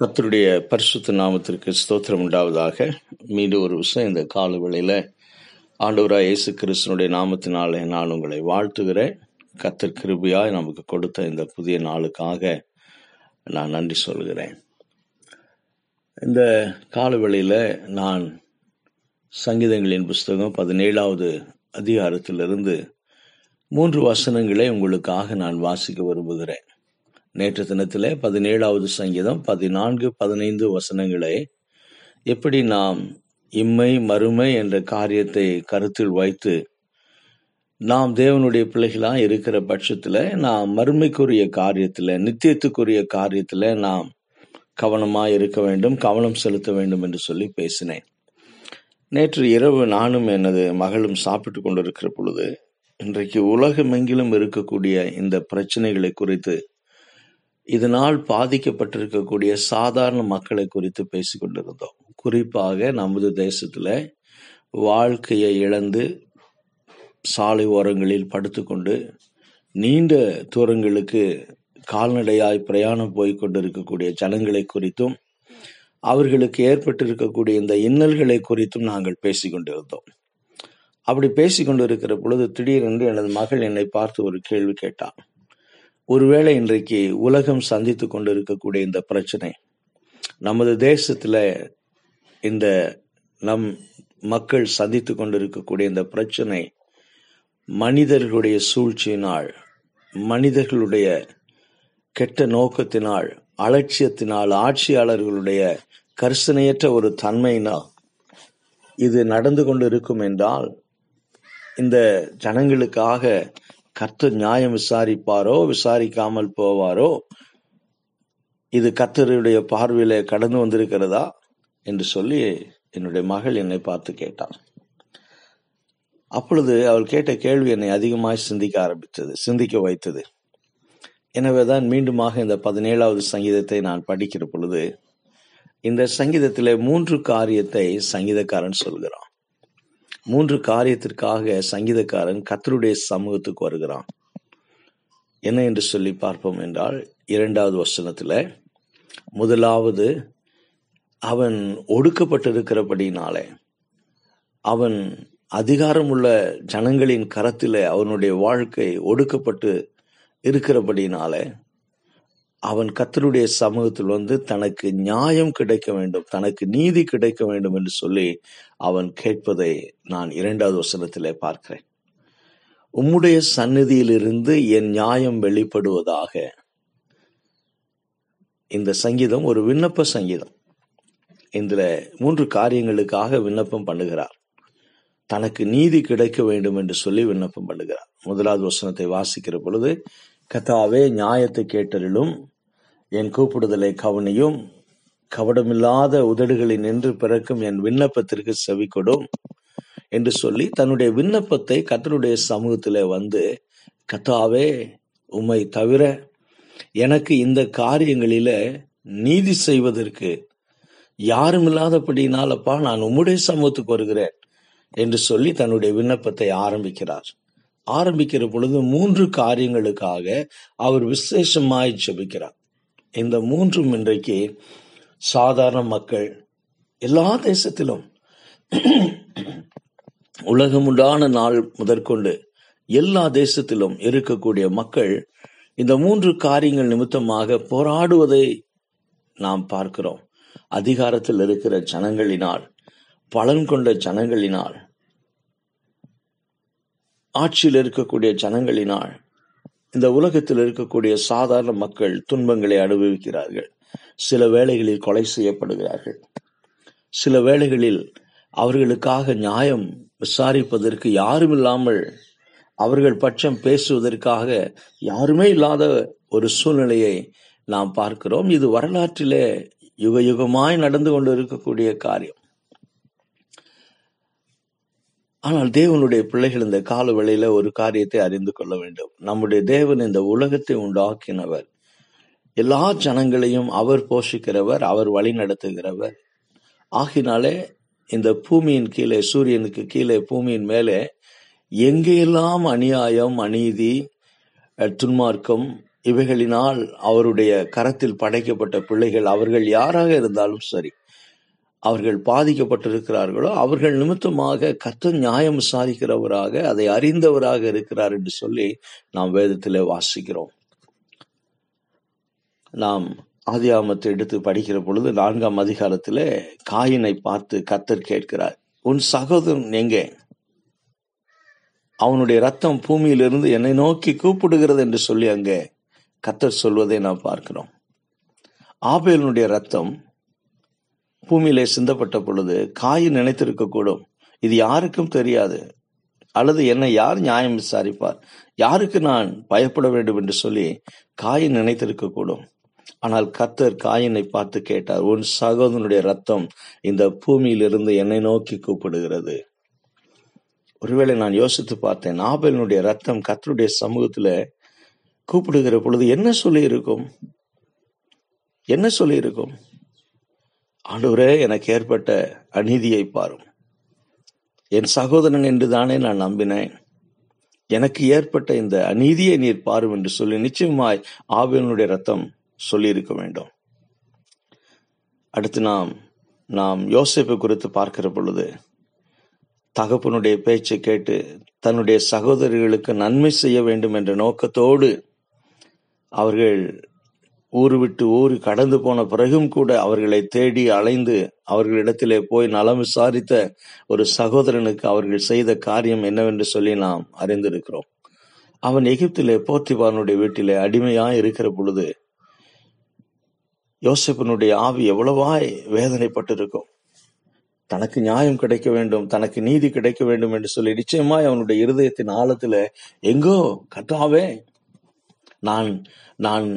கத்தருடைய பரிசுத்த நாமத்திற்கு ஸ்தோத்திரம் உண்டாவதாக. மீண்டும் ஒரு விஷயம் இந்த கால வேளையில் ஆண்டவராக இயேசு கிறிஸ்தனுடைய நாமத்தினாலே நான் உங்களை வாழ்த்துகிறேன். கத்தர் கிருபியாய் நமக்கு கொடுத்த இந்த புதிய நாளுக்காக நான் நன்றி சொல்கிறேன். இந்த கால நான் சங்கீதங்களின் புஸ்தகம் பதினேழாவது அதிகாரத்திலிருந்து மூன்று வசனங்களை உங்களுக்காக நான் வாசிக்க விரும்புகிறேன். நேற்று தினத்தில் பதினேழாவது சங்கீதம் பதினான்கு பதினைந்து வசனங்களை எப்படி நாம் இம்மை மறுமை என்ற காரியத்தை கருத்தில் வைத்து நாம் தேவனுடைய பிள்ளைகளாக இருக்கிற பட்சத்தில் நாம் மறுமைக்குரிய காரியத்தில் நித்தியத்துக்குரிய காரியத்தில் நாம் கவனமாக இருக்க வேண்டும் கவனம் செலுத்த வேண்டும் என்று சொல்லி பேசினேன். நேற்று இரவு நானும் எனது மகளும் சாப்பிட்டு கொண்டிருக்கிற பொழுது இன்றைக்கு உலகமெங்கிலும் இருக்கக்கூடிய இந்த பிரச்சனைகளை குறித்து இதனால் பாதிக்கப்பட்டிருக்கக்கூடிய சாதாரண மக்களை குறித்து பேசிக்கொண்டிருந்தோம். குறிப்பாக நமது தேசத்தில் வாழ்க்கையை இழந்து சாலை ஓரங்களில் படுத்துக்கொண்டு நீண்ட தூரங்களுக்கு கால்நடையாய் பிரயாணம் போய் கொண்டிருக்கக்கூடிய ஜனங்களை குறித்தும் அவர்களுக்கு ஏற்பட்டிருக்கக்கூடிய இந்த இன்னல்களை குறித்தும் நாங்கள் பேசிக்கொண்டிருந்தோம். அப்படி பேசிக்கொண்டு இருக்கிற பொழுது திடீரென்று எனது மகள் என்னை பார்த்து ஒரு கேள்வி கேட்டான். ஒருவேளை இன்றைக்கு உலகம் சந்தித்து கொண்டிருக்கக்கூடிய இந்த பிரச்சனை நமது தேசத்துல இந்த நம் மக்கள் சந்தித்து கொண்டிருக்கக்கூடிய இந்த பிரச்சனை மனிதர்களுடைய சூழ்ச்சியினால் மனிதர்களுடைய கெட்ட நோக்கத்தினால் அலட்சியத்தினால் ஆட்சியாளர்களுடைய கரிசனையற்ற ஒரு தன்மையினால் இது நடந்து கொண்டு இருக்கும் என்றால் இந்த ஜனங்களுக்காக கர்த்தர் நியாயம் விசாரிப்பாரோ விசாரிக்காமல் போவாரோ? இது கர்த்தருடைய பார்வையில கடந்து வந்திருக்கிறதா என்று சொல்லி என்னுடைய மகள் என்னை பார்த்து கேட்டாள். அப்பொழுது அவள் கேட்ட கேள்வி என்னை அதிகமாக சிந்திக்க ஆரம்பித்தது சிந்திக்க வைத்தது. எனவேதான் மீண்டுமாக இந்த பதினேழாவது சங்கீதத்தை நான் படிக்கிற பொழுது இந்த சங்கீதத்திலே மூன்று காரியத்தை சங்கீதக்காரன் சொல்கிறான். மூன்று காரியத்திற்காக சங்கீதக்காரன் கத்தருடைய சமூகத்துக்கு வருகிறான். என்ன என்று சொல்லி பார்ப்போம் என்றால் இரண்டாவது வசனத்தில் முதலாவது அவன் ஒடுக்கப்பட்டிருக்கிறபடினாலே அவன் அதிகாரமுள்ள ஜனங்களின் கரத்தில் அவனுடைய வாழ்க்கை ஒடுக்கப்பட்டு இருக்கிறபடினால அவன் கத்தருடைய சமூகத்தில் வந்து தனக்கு நியாயம் கிடைக்க வேண்டும் தனக்கு நீதி கிடைக்க வேண்டும் என்று சொல்லி அவன் கேட்பதை நான் இரண்டாவது வசனத்திலே பார்க்கிறேன். உம்முடைய சந்நிதியிலிருந்து என் நியாயம் வெளிப்படுவதாக. இந்த சங்கீதம் ஒரு விண்ணப்ப சங்கீதம். இதுல மூன்று காரியங்களுக்காக விண்ணப்பம் பண்ணுகிறார். தனக்கு நீதி கிடைக்க வேண்டும் என்று சொல்லி விண்ணப்பம் பண்ணுகிறார். முதலாவது வசனத்தை வாசிக்கிற பொழுது கத்தாவே நியாயத்தை கேட்டதிலும் என் கூப்பிடுதலை கவனியும். கவடமில்லாத உதடுகளை நின்று பிறக்கும் என் விண்ணப்பத்திற்கு செவி கொடும் என்று சொல்லி தன்னுடைய விண்ணப்பத்தை கத்தருடைய சமூகத்திலே வந்து கத்தாவே உம்மை தவிர எனக்கு இந்த காரியங்களில நீதி செய்வதற்கு யாரும் இல்லாதபடினாலப்பா நான் உம்முடைய சமூகத்துக்கு வருகிறேன் என்று சொல்லி தன்னுடைய விண்ணப்பத்தை ஆரம்பிக்கிறார். ஆரம்பிக்கிற பொழுது மூன்று காரியங்களுக்காக அவர் விசேஷமாய் ஜபிக்கிறார். இந்த மூன்றும் இன்றைக்கு சாதாரண மக்கள் எல்லா தேசத்திலும் உலகமுண்டான நாள் முதற்கொண்டு எல்லா தேசத்திலும் இருக்கக்கூடிய மக்கள் இந்த மூன்று காரியங்கள் நிமித்தமாக போராடுவதை நாம் பார்க்கிறோம். அதிகாரத்தில் இருக்கிற ஜனங்களினால் பலன் கொண்ட ஜனங்களினால் ஆட்சியில் இருக்கக்கூடிய ஜனங்களினால் இந்த உலகத்தில் இருக்கக்கூடிய சாதாரண மக்கள் துன்பங்களை அனுபவிக்கிறார்கள். சில வேளைகளில் கொலை செய்யப்படுகிறார்கள். சில வேளைகளில் அவர்களுக்காக நியாயம் விசாரிப்பதற்கு யாரும் இல்லாமல் அவர்கள் பட்சம் பேசுவதற்காக யாருமே இல்லாத ஒரு சூழ்நிலையை நாம் பார்க்கிறோம். இது வரலாற்றிலே யுக யுகமாய் நடந்து கொண்டு இருக்கக்கூடிய காரியம். ஆனால் தேவனுடைய பிள்ளைகள் இந்த கால வேளையில ஒரு காரியத்தை அறிந்து கொள்ள வேண்டும். நம்முடைய தேவன் இந்த உலகத்தை உண்டாக்கினவர். எல்லா ஜனங்களையும் அவர் போஷிக்கிறவர் அவர் வழி நடத்துகிறவர். ஆகினாலே இந்த பூமியின் கீழே சூரியனுக்கு கீழே பூமியின் மேலே எங்கெல்லாம் அநியாயம் அநீதி துன்மார்க்கம் இவைகளினால் அவருடைய கரத்தில் படைக்கப்பட்ட பிள்ளைகள் அவர்கள் யாராக இருந்தாலும் சரி அவர்கள் பாதிக்கப்பட்டிருக்கிறார்களோ அவர்கள் நிமித்தமாக கர்த்தர் நியாயம் விசாரிக்கிறவராக அதை அறிந்தவராக இருக்கிறார் என்று சொல்லி நாம் வேதத்திலே வாசிக்கிறோம். நாம் ஆதியாமத்தை எடுத்து படிக்கிற பொழுது நான்காம் அதிகாரத்திலே காயினை பார்த்து கத்தர் கேட்கிறார் உன் சகோதரன் எங்கே? அவனுடைய ரத்தம் பூமியிலிருந்து என்னை நோக்கி கூப்பிடுகிறது என்று சொல்லி அங்கே கத்தர் சொல்வதை நாம் பார்க்கிறோம். ஆபேலனுடைய ரத்தம் பூமியிலே சிந்தப்பட்ட பொழுது காயின் நினைத்திருக்க கூடும் இது யாருக்கும் தெரியாது. அல்லது என்னை யார் நியாயம் விசாரிப்பார்? யாருக்கு நான் பயப்பட வேண்டும் என்று சொல்லி காயின் நினைத்திருக்க கூடும் ஆனால் கத்தர் காயினை பார்த்து கேட்டார் உன் சகோதரனுடைய ரத்தம் இந்த பூமியிலிருந்து என்னை நோக்கி கூப்பிடுகிறது. ஒருவேளை நான் யோசித்து பார்த்தேன் நாபலினுடைய ரத்தம் கத்தருடைய சமூகத்துல கூப்பிடுகிற பொழுது என்ன சொல்லி இருக்கும் என்ன சொல்லி இருக்கும் ஆண்டவரே எனக்கு ஏற்பட்ட அநீதியை பாரும். என் சகோதரன் என்று தானே நான் நம்பினேன். எனக்கு ஏற்பட்ட இந்த அநீதியை நீர் பாரும் என்று சொல்லி நிச்சயமாய் ஆவியனுடைய ரத்தம் சொல்லியிருக்க வேண்டும். அடுத்து நாம் நாம் யோசிப்பை குறித்து பார்க்கிற பொழுது தகப்பனுடைய பேச்சை கேட்டு தன்னுடைய சகோதரிகளுக்கு நன்மை செய்ய வேண்டும் என்ற நோக்கத்தோடு அவர்கள் ஊரு விட்டு ஊர் கடந்து போன பிறகும் கூட அவர்களை தேடி அலைந்து அவர்களிடத்திலே போய் நலம் விசாரித்த ஒரு சகோதரனுக்கு அவர்கள் செய்த காரியம் என்னவென்று சொல்லி நாம் அறிந்திருக்கிறோம். அவன் எகிப்திலே போர்த்திபானுடைய வீட்டிலே அடிமையாய் இருக்கிற பொழுது யோசிப்பனுடைய ஆவி எவ்வளவாய் வேதனைப்பட்டிருக்கும். தனக்கு நியாயம் கிடைக்க வேண்டும் தனக்கு நீதி கிடைக்க வேண்டும் என்று சொல்லி நிச்சயமாய் அவனுடைய இருதயத்தின் ஆழத்துல எங்கோ கத்தாவே நான் நான்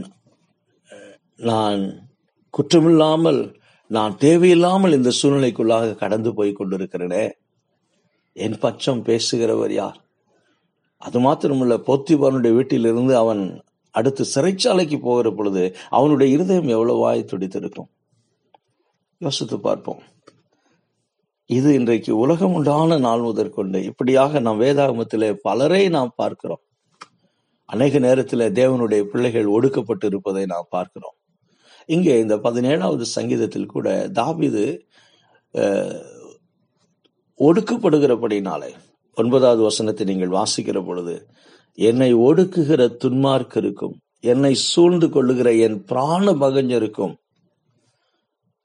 நான் குற்றமில்லாமல் நான் தேவையில்லாமல் இந்த சூழ்நிலைக்குள்ளாக கடந்து போய் கொண்டிருக்கிறேனே. என் பட்சம் பேசுகிறவர் யார்? அது மாத்திரமல்ல போத்திபானுடைய வீட்டிலிருந்து அவன் அடுத்து சிறைச்சாலைக்கு போகிற பொழுது அவனுடைய இருதயம் எவ்வளவாய் துடித்திருக்கும்? யோசித்து பார்ப்போம். இது இன்றைக்கு உலகம் உண்டான நாள் முதற்கொண்டு இப்படியாக நாம் வேதாகமத்திலே பலரை நாம் பார்க்கிறோம். அநேக நேரத்தில் தேவனுடைய பிள்ளைகள் ஒடுக்கப்பட்டு இருப்பதை நாம் பார்க்கிறோம். இங்கே இந்த பதினேழாவது சங்கீதத்தில் கூட தாவிது ஒடுக்கப்படுகிறபடினாலே ஒன்பதாவது வசனத்தை நீங்கள் வாசிக்கிற பொழுது என்னை ஒடுக்குகிற துன்மார்க்கருக்கும் என்னை சூழ்ந்து கொள்ளுகிற என் பிராண பகஞ்சருக்கும்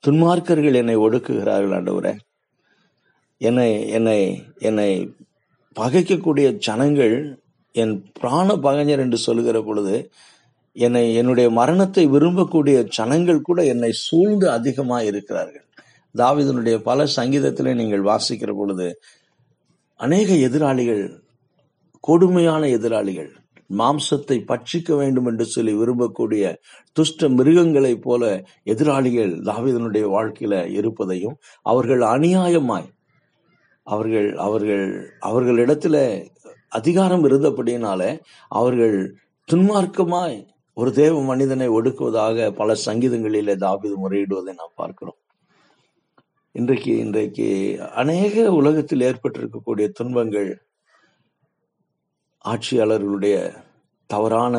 துன்மார்க்கர்கள் என்னை ஒடுக்குகிறார்கள் ஆண்டவரே. என்னை என்னை என்னை பகைக்கக்கூடிய ஜனங்கள் என் பிராண பகைஞர் என்று சொல்லுகிற பொழுது என்னை என்னுடைய மரணத்தை விரும்பக்கூடிய ஜனங்கள் கூட என்னை சூழ்ந்து அதிகமாக இருக்கிறார்கள். தாவிதனுடைய பல சங்கீதத்திலே நீங்கள் வாசிக்கிற பொழுது அநேக எதிராளிகள் கொடுமையான எதிராளிகள் மாம்சத்தை பட்சிக்க வேண்டும் என்று சொல்லி விரும்பக்கூடிய துஷ்ட மிருகங்களைப் போல எதிராளிகள் தாவிதனுடைய வாழ்க்கையில இருப்பதையும் அவர்கள் அநியாயமாய் அவர்கள் அவர்கள் அவர்களிடத்துல அதிகாரம் இருந்தபடியினால அவர்கள் துன்மார்க்கமாய் ஒரு தேவ மனிதனை ஒடுக்குவதாக பல சங்கீதங்களிலே தாபிது முறையிடுவதை நாம் பார்க்கிறோம். இன்றைக்கு இன்றைக்கு அநேக உலகத்தில் ஏற்பட்டிருக்கக்கூடிய துன்பங்கள் ஆட்சியாளர்களுடைய தவறான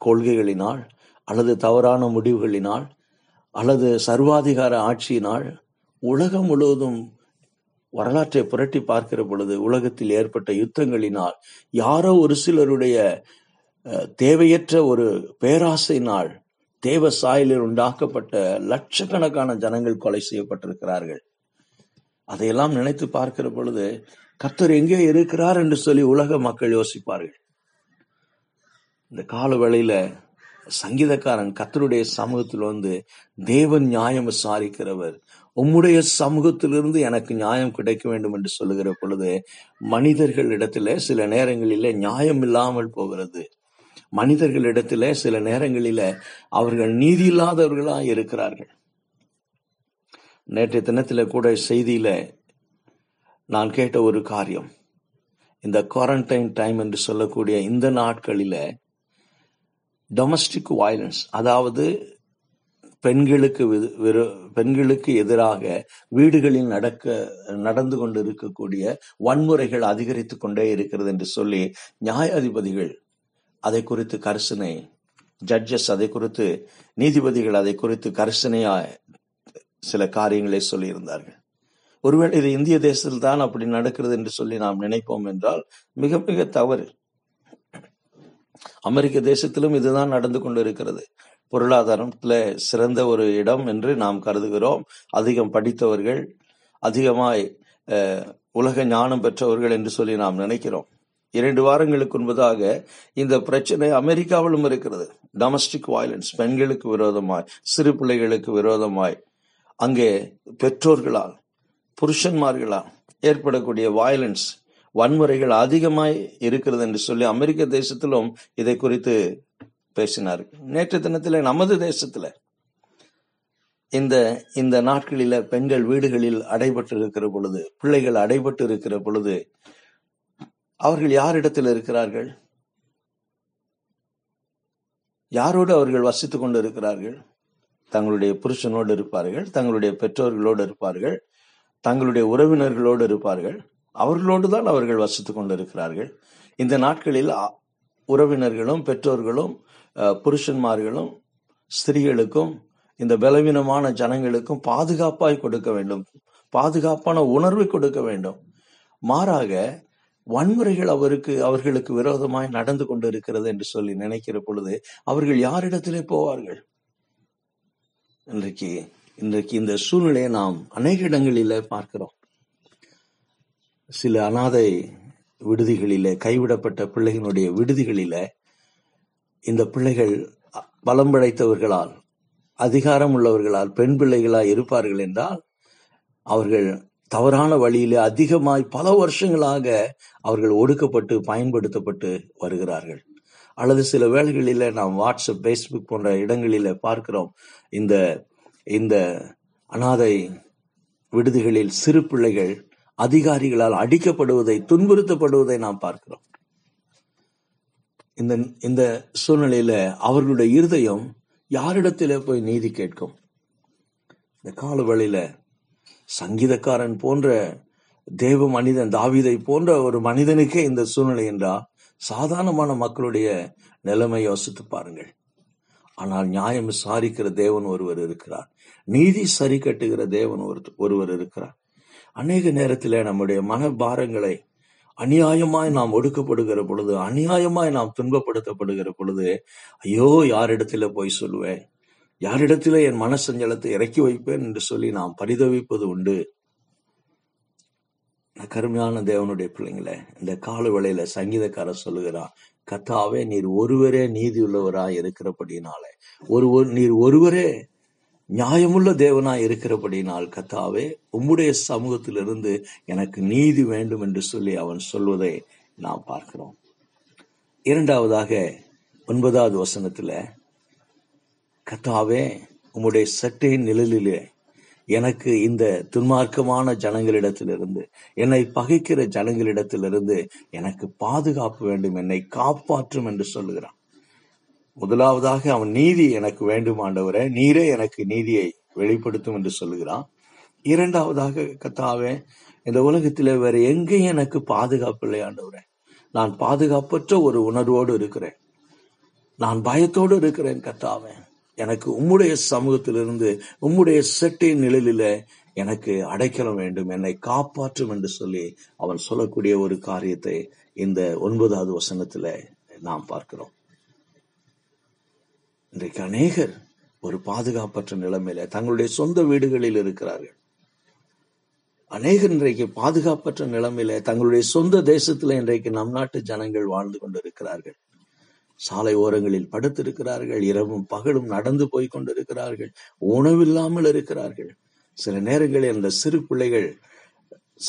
கொள்கைகளினால் அல்லது தவறான முடிவுகளினால் அல்லது சர்வாதிகார ஆட்சியினால் உலகம் முழுவதும் வரலாற்றை புரட்டி பார்க்கிற பொழுது உலகத்தில் ஏற்பட்ட யுத்தங்களினால் யாரோ ஒரு சிலருடைய தேவையற்ற ஒரு பேராசையினால் தேவ சாயலில் உண்டாக்கப்பட்ட லட்சக்கணக்கான ஜனங்கள் கொலை செய்யப்பட்டிருக்கிறார்கள். அதையெல்லாம் நினைத்து பார்க்கிற பொழுது கத்தர் எங்கே இருக்கிறார் என்று சொல்லி உலக மக்கள் யோசிப்பார்கள். இந்த கால வேளையில சங்கீதக்காரன் கத்தருடைய சமூகத்தில் வந்து தேவன் நியாயம் விசாரிக்கிறவர் உம்முடைய சமூகத்திலிருந்து எனக்கு நியாயம் கிடைக்க வேண்டும் என்று சொல்லுகிற பொழுது மனிதர்கள் இடத்துல சில நேரங்களில நியாயம் இல்லாமல் போகிறது. மனிதர்களிடத்தில் சில நேரங்களில் அவர்கள் நீதி இல்லாதவர்களாக இருக்கிறார்கள். நேற்றைய தினத்தில் கூட செய்தியில் நான் கேட்ட ஒரு காரியம். இந்த குவாரண்டைன் டைம் என்று சொல்லக்கூடிய இந்த நாட்களில் டொமஸ்டிக் வயலன்ஸ் அதாவது பெண்களுக்கு பெண்களுக்கு எதிராக வீடுகளில் நடக்க நடந்து கொண்டு இருக்கக்கூடிய வன்முறைகள் அதிகரித்து கொண்டே இருக்கிறது என்று சொல்லி நியாயாதிபதிகள் அதை குறித்து கரிசனை ஜட்ஜஸ் அதை குறித்து நீதிபதிகள் அதை குறித்து கரிசனையா சில காரியங்களை சொல்லியிருந்தார்கள். ஒருவேளை இது இந்திய தேசத்தில் தான் அப்படி நடக்கிறது என்று சொல்லி நாம் நினைப்போம் என்றால் மிக மிக தவறு. அமெரிக்க தேசத்திலும் இதுதான் நடந்து கொண்டிருக்கிறது. பொருளாதாரத்துல சிறந்த ஒரு இடம் என்று நாம் கருதுகிறோம். அதிகம் படித்தவர்கள் அதிகமாய் அஹ், உலக ஞானம் பெற்றவர்கள் என்று சொல்லி நாம் நினைக்கிறோம். இரண்டு வாரங்களுக்கு முன்பதாக இந்த பிரச்சனை அமெரிக்காவிலும் இருக்கிறது. டொமஸ்டிக் வயலன்ஸ் பெண்களுக்கு விரோதமாய் சிறு பிள்ளைகளுக்கு விரோதமாய் அங்கே பெற்றோர்களால் புருஷன்மார்களால் ஏற்படக்கூடிய வயலன்ஸ் வன்முறைகள் அதிகமாய் இருக்கிறது என்று சொல்லி அமெரிக்க தேசத்திலும் இதை குறித்து பேசினார். நேற்று தினத்தில் நமது தேசத்துல இந்த இந்த நாட்களில பெண்கள் வீடுகளில் அடைபட்டு இருக்கிற பொழுது பிள்ளைகள் அடைபட்டு இருக்கிற பொழுது அவர்கள் யாரிடத்தில் இருக்கிறார்கள்? யாரோடு அவர்கள் வசித்துக் கொண்டு இருக்கிறார்கள் தங்களுடைய புருஷனோடு இருப்பார்கள் தங்களுடைய பெற்றோர்களோடு இருப்பார்கள் தங்களுடைய உறவினர்களோடு இருப்பார்கள். அவர்களோடு தான் அவர்கள் வசித்துக் கொண்டிருக்கிறார்கள். இந்த நாட்களில் அ- உறவினர்களும் பெற்றோர்களும் புருஷன்மார்களும் ஸ்திரீகளுக்கும் இந்த பலவீனமான ஜனங்களுக்கும் பாதுகாப்பாய் கொடுக்க வேண்டும். பாதுகாப்பான உணர்வை கொடுக்க வேண்டும். மாறாக வன்முறைகள் அவருக்கு அவர்களுக்கு விரோதமாய் நடந்து கொண்டிருக்கிறது என்று சொல்லி நினைக்கிற பொழுது அவர்கள் யாரிடத்திலே போவார்கள்? இன்றைக்கு இன்றைக்கு இந்த சூழ்நிலையை நாம் அநேக இடங்களில பார்க்கிறோம். சில அனாதை விடுதிகளில கைவிடப்பட்ட பிள்ளைகளுடைய விடுதிகளில இந்த பிள்ளைகள் பலம் படைத்தவர்களால் அதிகாரம் உள்ளவர்களால் பெண் பிள்ளைகளாய் இருப்பார்கள் என்றால் அவர்கள் தவறான வழியிலே அதிகமாய் பல வருஷங்களாக அவர்கள் ஒடுக்கப்பட்டு பயன்படுத்தப்பட்டு வருகிறார்கள். அல்லது சில வேளைகளில் நாம் வாட்ஸ்அப் ஃபேஸ்புக் போன்ற இடங்களில பார்க்கிறோம். இந்த இந்த அனாதை விடுதிகளில் சிறு பிள்ளைகள் அதிகாரிகளால் அடிக்கப்படுவதை துன்புறுத்தப்படுவதை நாம் பார்க்கிறோம். இந்த இந்த சூழ்நிலையில அவர்களுடைய இருதயம் யாரிடத்திலே போய் நீதி கேட்கும்? இந்த கால வழியில சங்கீதக்காரன் போன்ற தேவ மனிதன் தாவீதை போன்ற ஒரு மனிதனுக்கே இந்த சூழ்நிலை என்றால் சாதாரணமான மக்களுடைய நிலைமை யோசித்து பாருங்கள். ஆனால் நியாயம் விசாரிக்கிற தேவன் ஒருவர் இருக்கிறார். நீதி சரி கட்டுகிற தேவன் ஒரு- ஒருவர் இருக்கிறார். அநேக நேரத்தில் நம்முடைய மனபாரங்களை அநியாயமாய் நாம் ஒடுக்கப்படுகிற பொழுது அநியாயமாய் நாம் துன்பப்படுத்தப்படுகிற பொழுது ஐயோ யாரிடத்துல போய் சொல்லுவேன்? யாரிடத்திலே என் மனசஞ்சலத்தை இறக்கி வைப்பேன் என்று சொல்லி நாம் பரிதவிப்பது உண்டு. கருமையான தேவனுடைய பிள்ளைங்களே இந்த கால வேளையில சங்கீதக்காரர் சொல்லுகிறான் கத்தாவே நீர் ஒருவரே நீதி உள்ளவராய் இருக்கிறபடினாலே ஒரு ஒரு- நீர் ஒருவரே நியாயமுள்ள தேவனாய் இருக்கிறபடினால் கத்தாவே உம்முடைய சமூகத்திலிருந்து எனக்கு நீதி வேண்டும் என்று சொல்லி அவன் சொல்வதை நாம் பார்க்கிறோம். இரண்டாவதாக ஒன்பதாவது வசனத்துல கத்தாவே உம்முடைய சட்டை நிழலிலே எனக்கு இந்த துன்மார்க்கமான ஜனங்களிடத்திலிருந்து என்னை பகைக்கிற ஜனங்களிடத்திலிருந்து எனக்கு பாதுகாப்பு வேண்டும் என்னை காப்பாற்றும் என்று சொல்லுகிறான். முதலாவதாக அவன் நீதி எனக்கு வேண்டும் ஆண்டவரே நீரே எனக்கு நீதியை வெளிப்படுத்தும் என்று சொல்லுகிறான். இரண்டாவதாக கத்தாவே இந்த உலகத்திலே வேற எங்கேயும் எனக்கு பாதுகாப்பு இல்லை ஆண்டவரே. நான் பாதுகாப்பற்ற ஒரு உணர்வோடு இருக்கிறேன். நான் பயத்தோடு இருக்கிறேன் கத்தாவேன் எனக்கு உம்முடைய சமூகத்திலிருந்து உம்முடைய செட்டின் நிழலில எனக்கு அடைக்கலம் வேண்டும் என்னை காப்பாற்றும் என்று சொல்லி அவன் சொல்லக்கூடிய ஒரு காரியத்தை இந்த ஒன்பதாவது வசனத்துல நாம் பார்க்கிறோம். இன்றைக்கு அநேகர் ஒரு பாதுகாப்பற்ற நிலைமையில தங்களுடைய சொந்த வீடுகளில் இருக்கிறார்கள். அநேகர் இன்றைக்கு பாதுகாப்பற்ற நிலைமையில தங்களுடைய சொந்த தேசத்துல இன்றைக்கு நம் நாட்டு ஜனங்கள் வாழ்ந்து கொண்டிருக்கிறார்கள். சாலை ஓரங்களில் படுத்திருக்கிறார்கள் இரவும் பகலும் நடந்து போய் கொண்டிருக்கிறார்கள் உணவில்லாமல் இருக்கிறார்கள். சில நேரங்களில் அந்த சிறு பிள்ளைகள்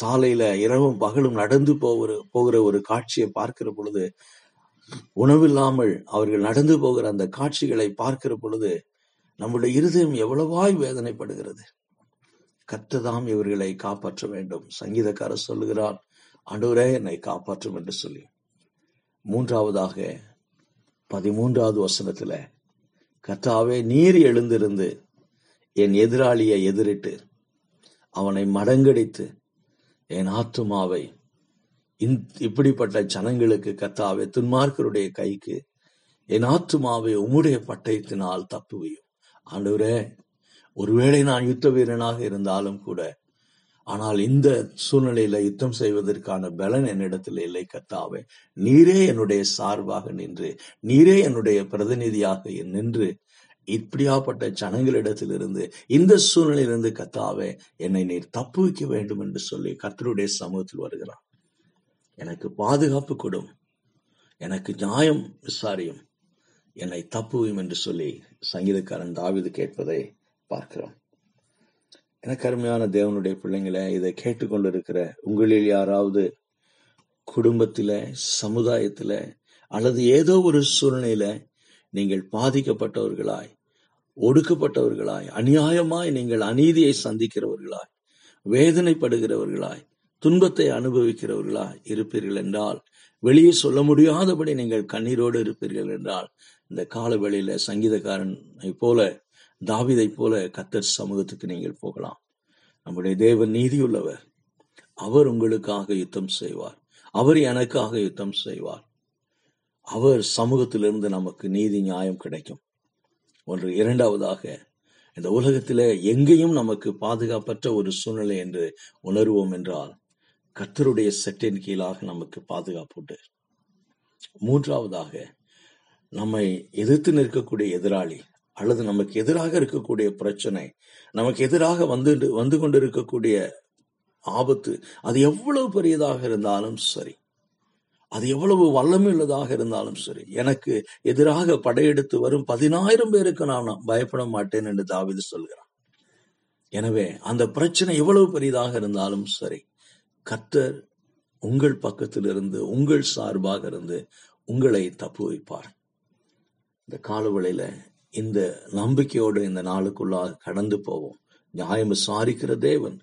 சாலையில இரவும் பகலும் நடந்து போகிற போகிற ஒரு காட்சியை பார்க்கிற பொழுது உணவில்லாமல் அவர்கள் நடந்து போகிற அந்த காட்சிகளை பார்க்கிற பொழுது நம்முடைய இருதயம் எவ்வளவாய் வேதனைப்படுகிறது. கத்ததாம் இவர்களை காப்பாற்ற வேண்டும். சங்கீதக்காரர் சொல்லுகிறார் ஆண்டவரே என்னை காப்பாற்றும் என்று சொல்லி. மூன்றாவதாக பதிமூன்றாவது வசனத்துல கத்தாவே நீர் எழுந்திருந்து என் எதிராளியை எதிரிட்டு அவனை மடங்கடித்து என் ஆத்துமாவை இப்படிப்பட்ட ஜனங்களுக்கு கத்தாவே துன்மார்க்கருடைய கைக்கு என் ஆத்துமாவை உம்முடைய பட்டயத்தினால் தப்புவியும். ஆண்டவரே ஒருவேளை நான் யுத்த வீரனாக இருந்தாலும் கூட ஆனால் இந்த சூழ்நிலையில யுத்தம் செய்வதற்கான பலன் என்னிடத்தில் இல்லை கத்தாவே நீரே என்னுடைய சார்பாக நின்று நீரே என்னுடைய பிரதிநிதியாக நின்று இப்படியாப்பட்ட ஜனங்களிடத்திலிருந்து இந்த சூழ்நிலையிலிருந்து கத்தாவே என்னை நீர் தப்புவிக்க வேண்டும் என்று சொல்லி கத்தருடைய சமூகத்தில் வருகிறான் எனக்கு பாதுகாப்பு கொடும். எனக்கு நியாயம் விசாரியும். என்னை தப்புவியும் என்று சொல்லி சங்கீதக்காரன் தாவிது கேட்பதை பார்க்கிறோம். எனக்கு அருமையான தேவனுடைய பிள்ளைங்களை இதை கேட்டுக்கொண்டிருக்கிற உங்களில் யாராவது குடும்பத்தில் சமுதாயத்தில் அல்லது ஏதோ ஒரு சூழ்நிலையில நீங்கள் பாதிக்கப்பட்டவர்களாய் ஒடுக்கப்பட்டவர்களாய் அநியாயமாய் நீங்கள் அநீதியை சந்திக்கிறவர்களாய் வேதனைப்படுகிறவர்களாய் துன்பத்தை அனுபவிக்கிறவர்களாய் இருப்பீர்கள் என்றால் வெளியே சொல்ல முடியாதபடி நீங்கள் கண்ணீரோடு இருப்பீர்கள் என்றால் இந்த காலவெளியில சங்கீதக்காரனை போல தாவிதை போல கத்தர் சமூகத்துக்கு நீங்கள் போகலாம். நம்முடைய தேவன் நீதியுள்ளவர். அவர் உங்களுக்காக யுத்தம் செய்வார். அவர் எனக்காக யுத்தம் செய்வார். அவர் சமூகத்திலிருந்து நமக்கு நீதி நியாயம் கிடைக்கும். ஒன்று இரண்டாவதாக இந்த உலகத்தில் எங்கேயும் நமக்கு பாதுகாப்பற்ற ஒரு சூழ்நிலை என்று உணர்வோம் என்றால் கத்தருடைய செட்டின் கீழாக நமக்கு பாதுகாப்பு உண்டு. மூன்றாவதாக நம்மை எதிர்த்து நிற்கக்கூடிய எதிராளி அல்லது நமக்கு எதிராக இருக்கக்கூடிய பிரச்சனை நமக்கு எதிராக வந்து வந்து கொண்டிருக்கக்கூடிய ஆபத்து அது எவ்வளவு பெரியதாக இருந்தாலும் சரி. அது எவ்வளவு வல்லமையுள்ளதாக இருந்தாலும் சரி. எனக்கு எதிராக படையெடுத்து வரும் பதினாயிரம் பேருக்கு நான் பயப்பட மாட்டேன் என்று தாவிது சொல்கிறான். எனவே அந்த பிரச்சனை எவ்வளவு பெரியதாக இருந்தாலும் சரி கத்தர் உங்கள் பக்கத்திலிருந்து உங்கள் சார்பாக இருந்து உங்களை தப்பு வைப்பார் இந்த காலவெளியில இந்த நம்பிக்கையோடு இந்த நாளுக்குள்ளாக கடந்து போவோம். நியாயம் விசாரிக்கிற தேவன்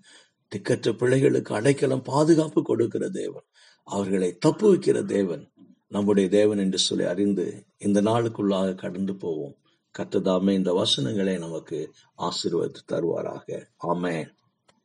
திக்கற்ற பிள்ளைகளுக்கு அடைக்கலம் பாதுகாப்பு கொடுக்கிற தேவன் அவர்களை தப்பு வைக்கிற தேவன் நம்முடைய தேவன் என்று சொல்லி அறிந்து இந்த நாளுக்குள்ளாக கடந்து போவோம். கத்ததாமே இந்த வசனங்களை நமக்கு ஆசீர்வதித்து தருவாராக. ஆமேன்.